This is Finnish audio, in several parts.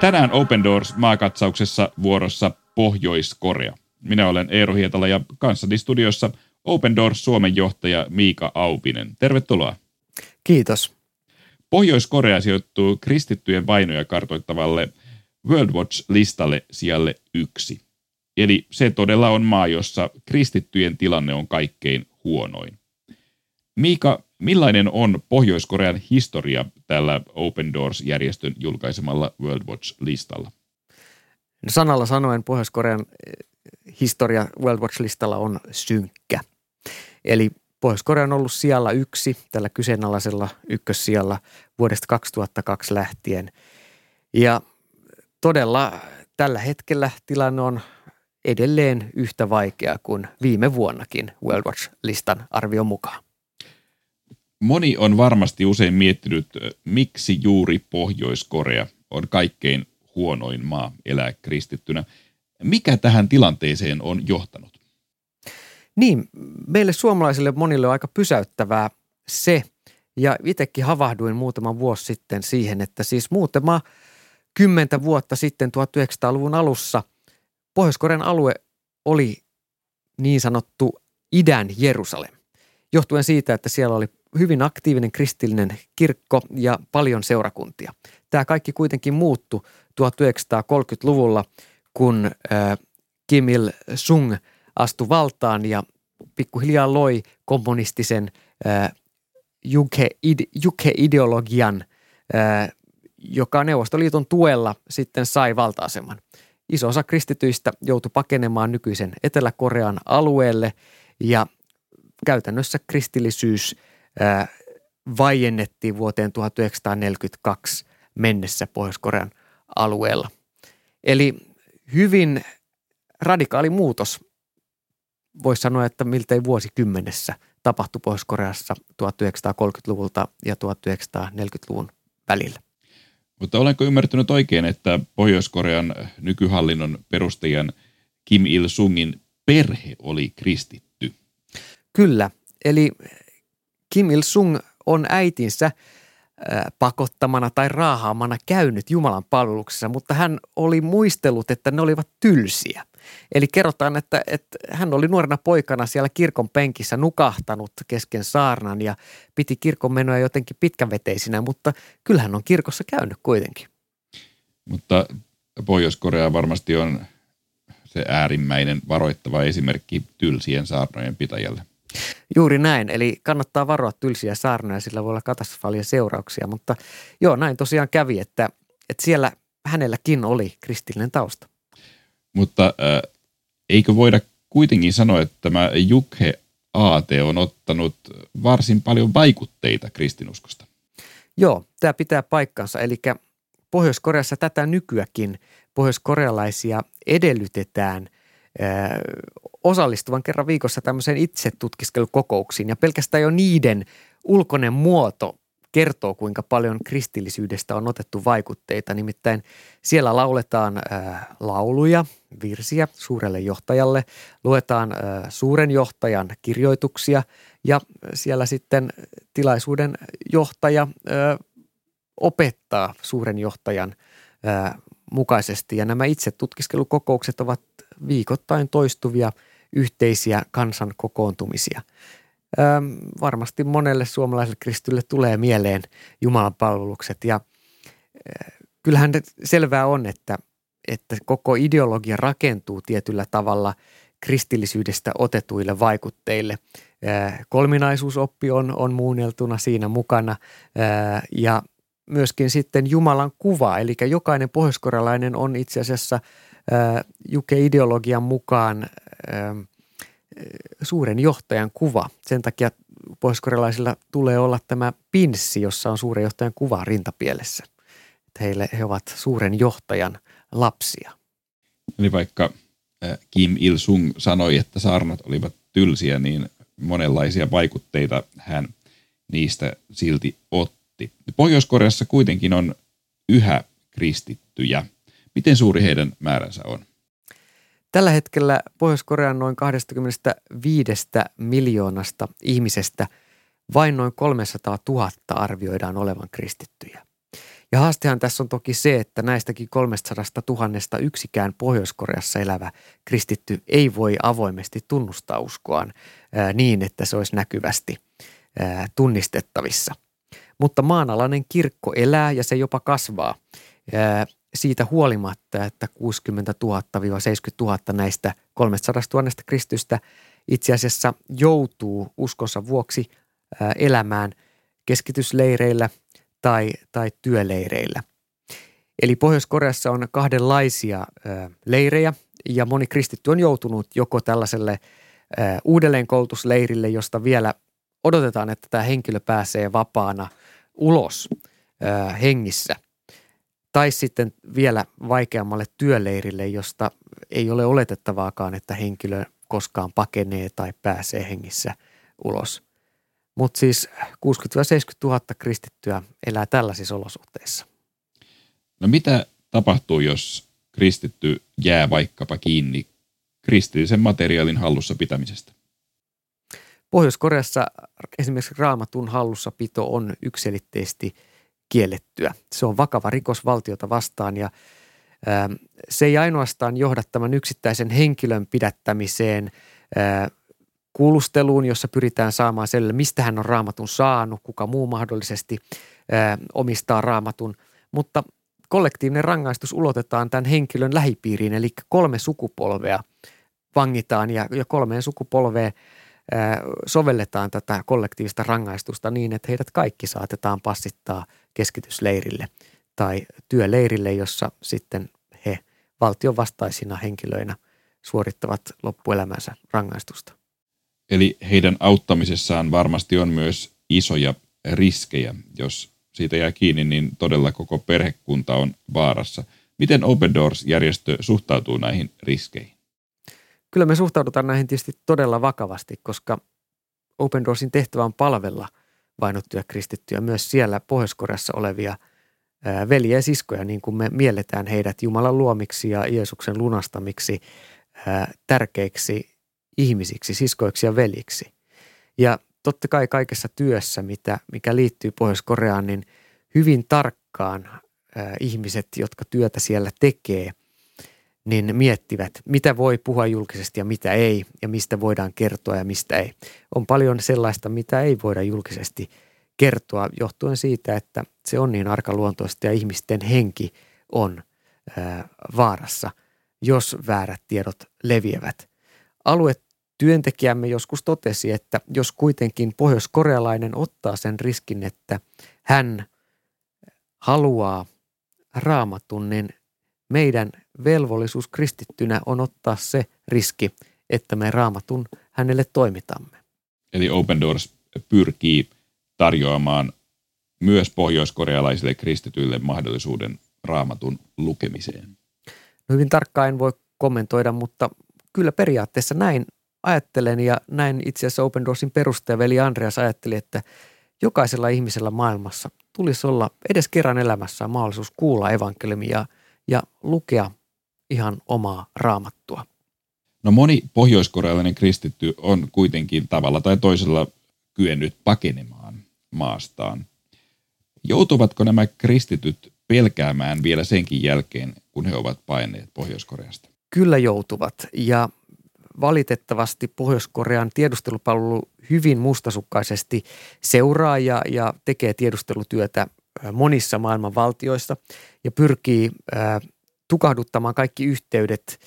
Tänään Open Doors maakatsauksessa vuorossa Pohjois-Korea. Minä olen Eero Hietala ja kanssani studiossa Open Doors Suomen johtaja Miika Aupinen. Tervetuloa. Kiitos. Pohjois-Korea sijoittuu kristittyjen vainoja kartoittavalle World Watch-listalle sijalle yksi. Eli se todella on maa, jossa kristittyjen tilanne on kaikkein huonoin. Miika, millainen on Pohjois-Korean historia tällä Open Doors-järjestön julkaisemalla World Watch-listalla? No sanalla sanoen Pohjois-Korean eh, historia World Watch-listalla on synkkä. Eli Pohjois-Korea on ollut sijalla yksi tällä kyseenalaisella ykkössijalla vuodesta 2002 lähtien. Ja todella tällä hetkellä tilanne on edelleen yhtä vaikea kuin viime vuonnakin World Watch-listan arvion mukaan. Moni on varmasti usein miettinyt, miksi juuri Pohjois-Korea on kaikkein huonoin maa elää kristittynä. Mikä tähän tilanteeseen on johtanut? Niin, meille suomalaisille monille on aika pysäyttävää se, ja itsekin havahduin muutama vuosi sitten siihen, että siis muutama kymmentä vuotta sitten 1900-luvun alussa Pohjois-Korean alue oli niin sanottu idän Jerusalem, johtuen siitä, että siellä oli hyvin aktiivinen kristillinen kirkko ja paljon seurakuntia. Tämä kaikki kuitenkin muuttui 1930-luvulla, kun Kim Il-sung astui valtaan ja pikkuhiljaa loi kommunistisen Juke-ideologian, joka Neuvostoliiton tuella sitten sai valta-aseman. Iso osa kristityistä joutui pakenemaan nykyisen Etelä-Korean alueelle ja käytännössä kristillisyys vaiennettiin vuoteen 1942 mennessä Pohjois-Korean alueella. Eli hyvin radikaali muutos, voisi sanoa, että miltei vuosikymmenessä tapahtui Pohjois-Koreassa 1930-luvulta ja 1940-luvun välillä. Mutta olenko ymmärtänyt oikein, että Pohjois-Korean nykyhallinnon perustajan Kim Il-sungin perhe oli kristitty? Kyllä, eli Kim Il-sung on äitinsä pakottamana tai raahaamana käynyt Jumalan palveluksessa, mutta hän oli muistellut, että ne olivat tylsiä. Eli kerrotaan, että, että hän oli nuorena poikana siellä kirkon penkissä nukahtanut kesken saarnan ja piti kirkon menoja jotenkin pitkäveteisinä, mutta kyllähän on kirkossa käynyt kuitenkin. Mutta Pohjois-Korea varmasti on se äärimmäinen varoittava esimerkki tylsien saarnojen pitäjälle. Juuri näin, eli kannattaa varoa tylsiä saarnoja, sillä voi olla katastrofaalia seurauksia, mutta joo, näin tosiaan kävi, että, että siellä hänelläkin oli kristillinen tausta. Mutta äh, eikö voida kuitenkin sanoa, että tämä Jukhe AT on ottanut varsin paljon vaikutteita kristinuskosta? Joo, tämä pitää paikkansa. Eli Pohjois-Koreassa tätä nykyäkin pohjoiskorealaisia edellytetään osallistuvan kerran viikossa tämmöiseen itsetutkiskelukokouksiin. Ja pelkästään jo niiden ulkoinen muoto kertoo, kuinka paljon kristillisyydestä on otettu vaikutteita. Nimittäin siellä lauletaan äh, lauluja, virsiä suurelle johtajalle, luetaan äh, suuren johtajan kirjoituksia ja siellä sitten tilaisuuden johtaja äh, opettaa suuren johtajan mukaisesti. Ja nämä itse tutkiskelukokoukset ovat viikoittain toistuvia yhteisiä kansan kokoontumisia – varmasti monelle suomalaiselle kristylle tulee mieleen Jumalan palvelukset ja kyllähän selvää on, että, että koko ideologia rakentuu tietyllä tavalla kristillisyydestä otetuille vaikutteille. Kolminaisuusoppi on, on muunneltuna siinä mukana ja myöskin sitten Jumalan kuva, eli jokainen pohjoiskorealainen on itse asiassa Juke-ideologian mukaan – suuren johtajan kuva. Sen takia pohjoiskorealaisilla tulee olla tämä pinssi, jossa on suuren johtajan kuva rintapielessä. Että heille he ovat suuren johtajan lapsia. Eli vaikka Kim Il-sung sanoi, että saarnat olivat tylsiä, niin monenlaisia vaikutteita hän niistä silti otti. Pohjois-Koreassa kuitenkin on yhä kristittyjä. Miten suuri heidän määränsä on? Tällä hetkellä Pohjois-Korean noin 25 miljoonasta ihmisestä vain noin 300 000 arvioidaan olevan kristittyjä. Ja haastehan tässä on toki se, että näistäkin 300 000 yksikään Pohjois-Koreassa elävä kristitty ei voi avoimesti tunnustaa uskoaan niin, että se olisi näkyvästi tunnistettavissa. Mutta maanalainen kirkko elää ja se jopa kasvaa siitä huolimatta, että 60 000-70 000 näistä 300 000 kristystä itse asiassa joutuu uskonsa vuoksi elämään keskitysleireillä tai, tai työleireillä. Eli Pohjois-Koreassa on kahdenlaisia leirejä ja moni kristitty on joutunut joko tällaiselle uudelleenkoulutusleirille, josta vielä odotetaan, että tämä henkilö pääsee vapaana ulos hengissä – tai sitten vielä vaikeammalle työleirille, josta ei ole oletettavaakaan, että henkilö koskaan pakenee tai pääsee hengissä ulos. Mutta siis 60 70 000 kristittyä elää tällaisissa olosuhteissa. No mitä tapahtuu, jos kristitty jää vaikkapa kiinni kristillisen materiaalin hallussa pitämisestä? Pohjois-Koreassa esimerkiksi raamatun hallussapito on yksilitteisesti – kiellettyä. Se on vakava rikos valtiota vastaan ja se ei ainoastaan johda tämän yksittäisen henkilön pidättämiseen kuulusteluun, jossa pyritään saamaan selville, mistä hän on raamatun saanut, kuka muu mahdollisesti omistaa raamatun, mutta kollektiivinen rangaistus ulotetaan tämän henkilön lähipiiriin, eli kolme sukupolvea vangitaan ja, ja kolmeen sukupolveen sovelletaan tätä kollektiivista rangaistusta niin, että heidät kaikki saatetaan passittaa keskitysleirille tai työleirille, jossa sitten he valtion vastaisina henkilöinä suorittavat loppuelämänsä rangaistusta. Eli heidän auttamisessaan varmasti on myös isoja riskejä. Jos siitä jää kiinni, niin todella koko perhekunta on vaarassa. Miten Open Doors-järjestö suhtautuu näihin riskeihin? Kyllä me suhtaudutaan näihin tietysti todella vakavasti, koska Open Doorsin tehtävä on palvella – vainottuja kristittyjä, myös siellä Pohjois-Koreassa olevia veljiä ja siskoja, niin kuin me mielletään heidät Jumalan luomiksi ja Jeesuksen lunastamiksi tärkeiksi ihmisiksi, siskoiksi ja veljiksi. Ja totta kai kaikessa työssä, mitä, mikä liittyy Pohjois-Koreaan, niin hyvin tarkkaan ihmiset, jotka työtä siellä tekee – niin miettivät, mitä voi puhua julkisesti ja mitä ei, ja mistä voidaan kertoa ja mistä ei. On paljon sellaista, mitä ei voida julkisesti kertoa, johtuen siitä, että se on niin arkaluontoista ja ihmisten henki on vaarassa, jos väärät tiedot leviävät. Aluetyöntekijämme joskus totesi, että jos kuitenkin pohjoiskorealainen ottaa sen riskin, että hän haluaa raamatun, niin meidän velvollisuus kristittynä on ottaa se riski, että me raamatun hänelle toimitamme. Eli Open Doors pyrkii tarjoamaan myös pohjoiskorealaisille kristityille mahdollisuuden raamatun lukemiseen. No hyvin tarkkaan en voi kommentoida, mutta kyllä periaatteessa näin ajattelen ja näin itse asiassa Open Doorsin perustaja veli Andreas ajatteli, että jokaisella ihmisellä maailmassa tulisi olla edes kerran elämässään mahdollisuus kuulla evankeliumia ja lukea ihan omaa raamattua. No moni pohjoiskorealainen kristitty on kuitenkin tavalla tai toisella kyennyt pakenemaan maastaan. Joutuvatko nämä kristityt pelkäämään vielä senkin jälkeen, kun he ovat paineet Pohjois-Koreasta? Kyllä joutuvat ja valitettavasti Pohjois-Korean tiedustelupalvelu hyvin mustasukkaisesti seuraa ja, ja tekee tiedustelutyötä monissa maailman valtioissa ja pyrkii tukahduttamaan kaikki yhteydet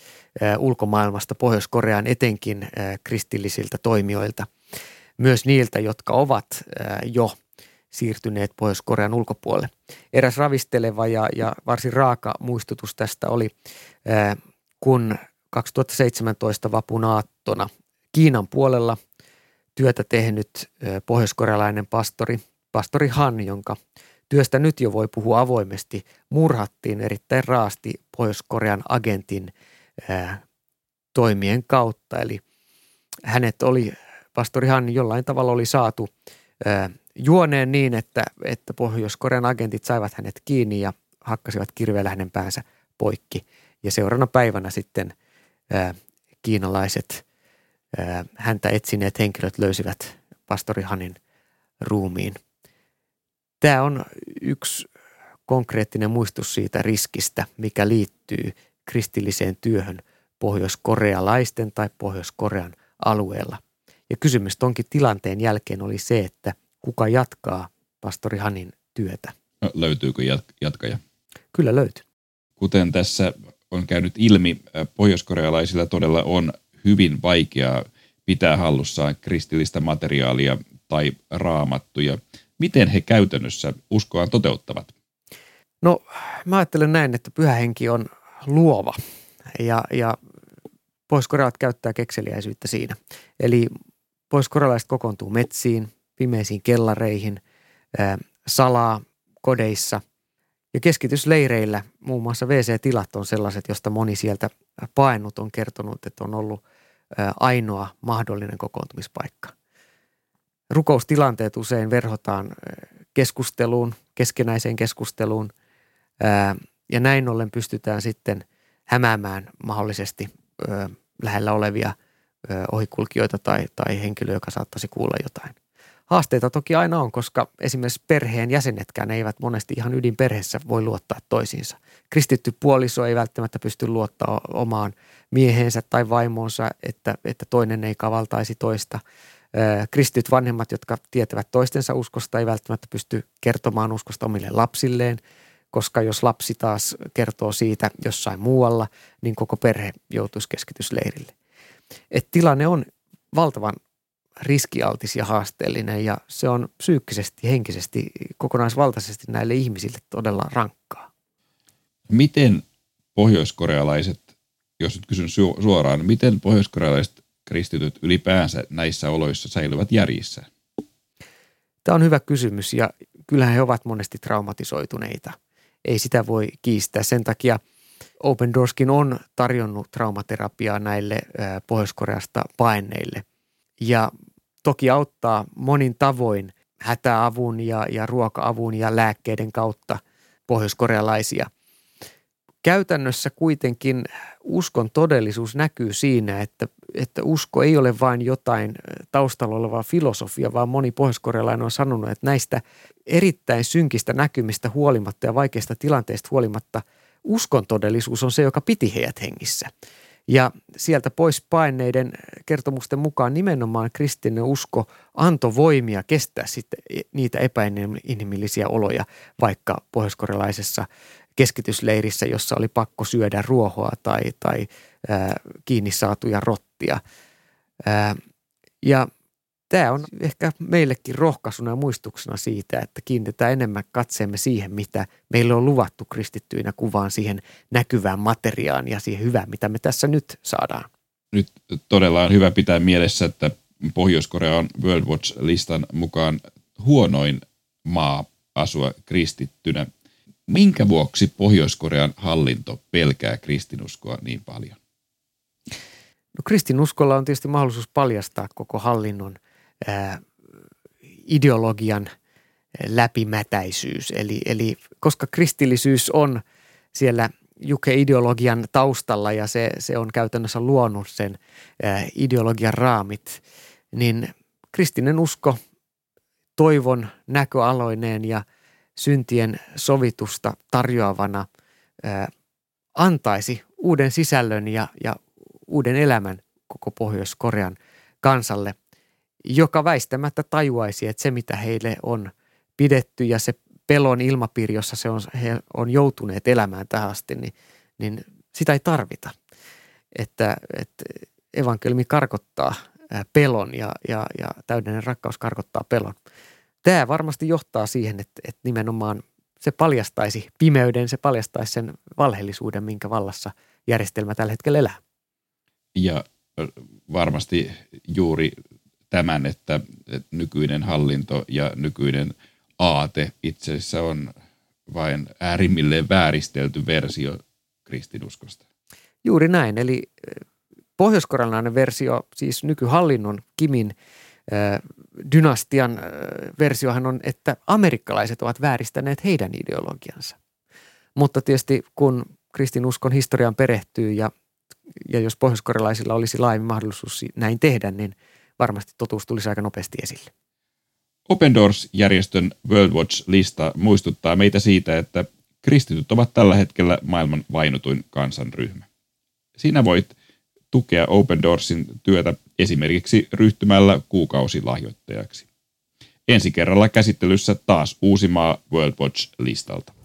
ulkomaailmasta Pohjois-Koreaan etenkin kristillisiltä toimijoilta. Myös niiltä, jotka ovat jo siirtyneet Pohjois-Korean ulkopuolelle. Eräs ravisteleva ja, ja varsin raaka muistutus tästä oli, kun 2017 vapunaattona Kiinan puolella työtä tehnyt pohjoiskorealainen pastori, pastori Han, jonka työstä nyt jo voi puhua avoimesti, murhattiin erittäin raasti Pohjois-Korean agentin ää, toimien kautta. Eli hänet oli, pastori jollain tavalla oli saatu ää, juoneen niin, että, että Pohjois-Korean agentit saivat hänet kiinni ja hakkasivat kirveellä hänen päänsä poikki. Ja seuraavana päivänä sitten ää, kiinalaiset ää, häntä etsineet henkilöt löysivät pastori Hanin ruumiin – Tämä on yksi konkreettinen muistus siitä riskistä, mikä liittyy kristilliseen työhön pohjoiskorealaisten tai Pohjois-Korean alueella. Ja kysymys tonkin tilanteen jälkeen oli se, että kuka jatkaa pastori Hanin työtä. No, löytyykö jat- jatkaja? Kyllä löytyy. Kuten tässä on käynyt ilmi, pohjoiskorealaisilla todella on hyvin vaikeaa pitää hallussaan kristillistä materiaalia tai raamattuja. Miten he käytännössä uskoaan toteuttavat? No mä ajattelen näin, että pyhä henki on luova ja, ja pohjoiskorealaiset käyttää kekseliäisyyttä siinä. Eli pohjoiskorealaiset kokoontuu metsiin, pimeisiin kellareihin, salaa kodeissa ja keskitysleireillä muun muassa WC-tilat on sellaiset, josta moni sieltä paennut on kertonut, että on ollut ainoa mahdollinen kokoontumispaikka. Rukoustilanteet usein verhotaan keskusteluun, keskenäiseen keskusteluun ja näin ollen pystytään sitten hämäämään mahdollisesti lähellä olevia ohikulkijoita tai, tai henkilöä, joka saattaisi kuulla jotain. Haasteita toki aina on, koska esimerkiksi perheen jäsenetkään eivät monesti ihan ydinperheessä voi luottaa toisiinsa. Kristitty puoliso ei välttämättä pysty luottaa omaan miehensä tai vaimoonsa, että, että toinen ei kavaltaisi toista. Kristityt vanhemmat, jotka tietävät toistensa uskosta, ei välttämättä pysty kertomaan uskosta omille lapsilleen, koska jos lapsi taas kertoo siitä jossain muualla, niin koko perhe joutuisi keskitysleirille. Et tilanne on valtavan riskialtis ja haasteellinen ja se on psyykkisesti, henkisesti, kokonaisvaltaisesti näille ihmisille todella rankkaa. Miten pohjoiskorealaiset, jos nyt kysyn suoraan, miten pohjoiskorealaiset kristityt ylipäänsä näissä oloissa säilyvät järjissä? Tämä on hyvä kysymys ja kyllähän he ovat monesti traumatisoituneita. Ei sitä voi kiistää. Sen takia Open Doorskin on tarjonnut traumaterapiaa näille Pohjois-Koreasta paineille. Ja toki auttaa monin tavoin hätäavun ja, ja ruoka-avun ja lääkkeiden kautta pohjoiskorealaisia. Käytännössä kuitenkin uskon todellisuus näkyy siinä, että, että usko ei ole vain jotain taustalla olevaa filosofia, vaan moni pohjoiskorealainen on sanonut, että näistä erittäin synkistä näkymistä huolimatta ja vaikeista tilanteista huolimatta uskon todellisuus on se, joka piti heidät hengissä – ja sieltä pois paineiden kertomusten mukaan nimenomaan kristillinen usko antoi voimia kestää sitten niitä epäinhimillisiä oloja, vaikka pohjoiskorealaisessa keskitysleirissä, jossa oli pakko syödä ruohoa tai, tai ää, kiinni saatuja rottia. Ää, ja tämä on ehkä meillekin rohkaisuna ja muistuksena siitä, että kiinnitetään enemmän katseemme siihen, mitä meille on luvattu kristittyinä kuvaan siihen näkyvään materiaan ja siihen hyvään, mitä me tässä nyt saadaan. Nyt todella on hyvä pitää mielessä, että Pohjois-Korea on World Watch-listan mukaan huonoin maa asua kristittynä. Minkä vuoksi Pohjois-Korean hallinto pelkää kristinuskoa niin paljon? No kristinuskolla on tietysti mahdollisuus paljastaa koko hallinnon – ideologian läpimätäisyys. Eli, eli koska kristillisyys on siellä Juke-ideologian taustalla ja se, se on käytännössä luonut sen ideologian raamit, niin kristinen usko toivon näköaloineen ja syntien sovitusta tarjoavana antaisi uuden sisällön ja, ja uuden elämän koko Pohjois-Korean kansalle – joka väistämättä tajuaisi, että se mitä heille on pidetty ja se pelon ilmapiiri, jossa se on, he on joutuneet elämään tähän asti, niin, niin sitä ei tarvita. Että, että evankeliumi karkottaa pelon ja, ja, ja täydellinen rakkaus karkottaa pelon. Tämä varmasti johtaa siihen, että, että nimenomaan se paljastaisi pimeyden, se paljastaisi sen valheellisuuden, minkä vallassa järjestelmä tällä hetkellä elää. Ja varmasti juuri tämän, että, että nykyinen hallinto ja nykyinen aate itse asiassa on vain äärimmilleen vääristelty versio kristinuskosta. Juuri näin, eli pohjoiskorealainen versio, siis nykyhallinnon Kimin dynastian versiohan on, että amerikkalaiset ovat vääristäneet heidän ideologiansa. Mutta tietysti kun kristinuskon historian perehtyy ja, ja jos pohjoiskorealaisilla olisi laajemmin mahdollisuus näin tehdä, niin – varmasti totuus tulisi aika nopeasti esille. Open Doors-järjestön World Watch-lista muistuttaa meitä siitä, että Kristityt ovat tällä hetkellä maailman vainotuin kansanryhmä. Siinä voit tukea Open Doorsin työtä esimerkiksi ryhtymällä kuukausilahjoittajaksi. Ensi kerralla käsittelyssä taas uusi maa World Watch-listalta.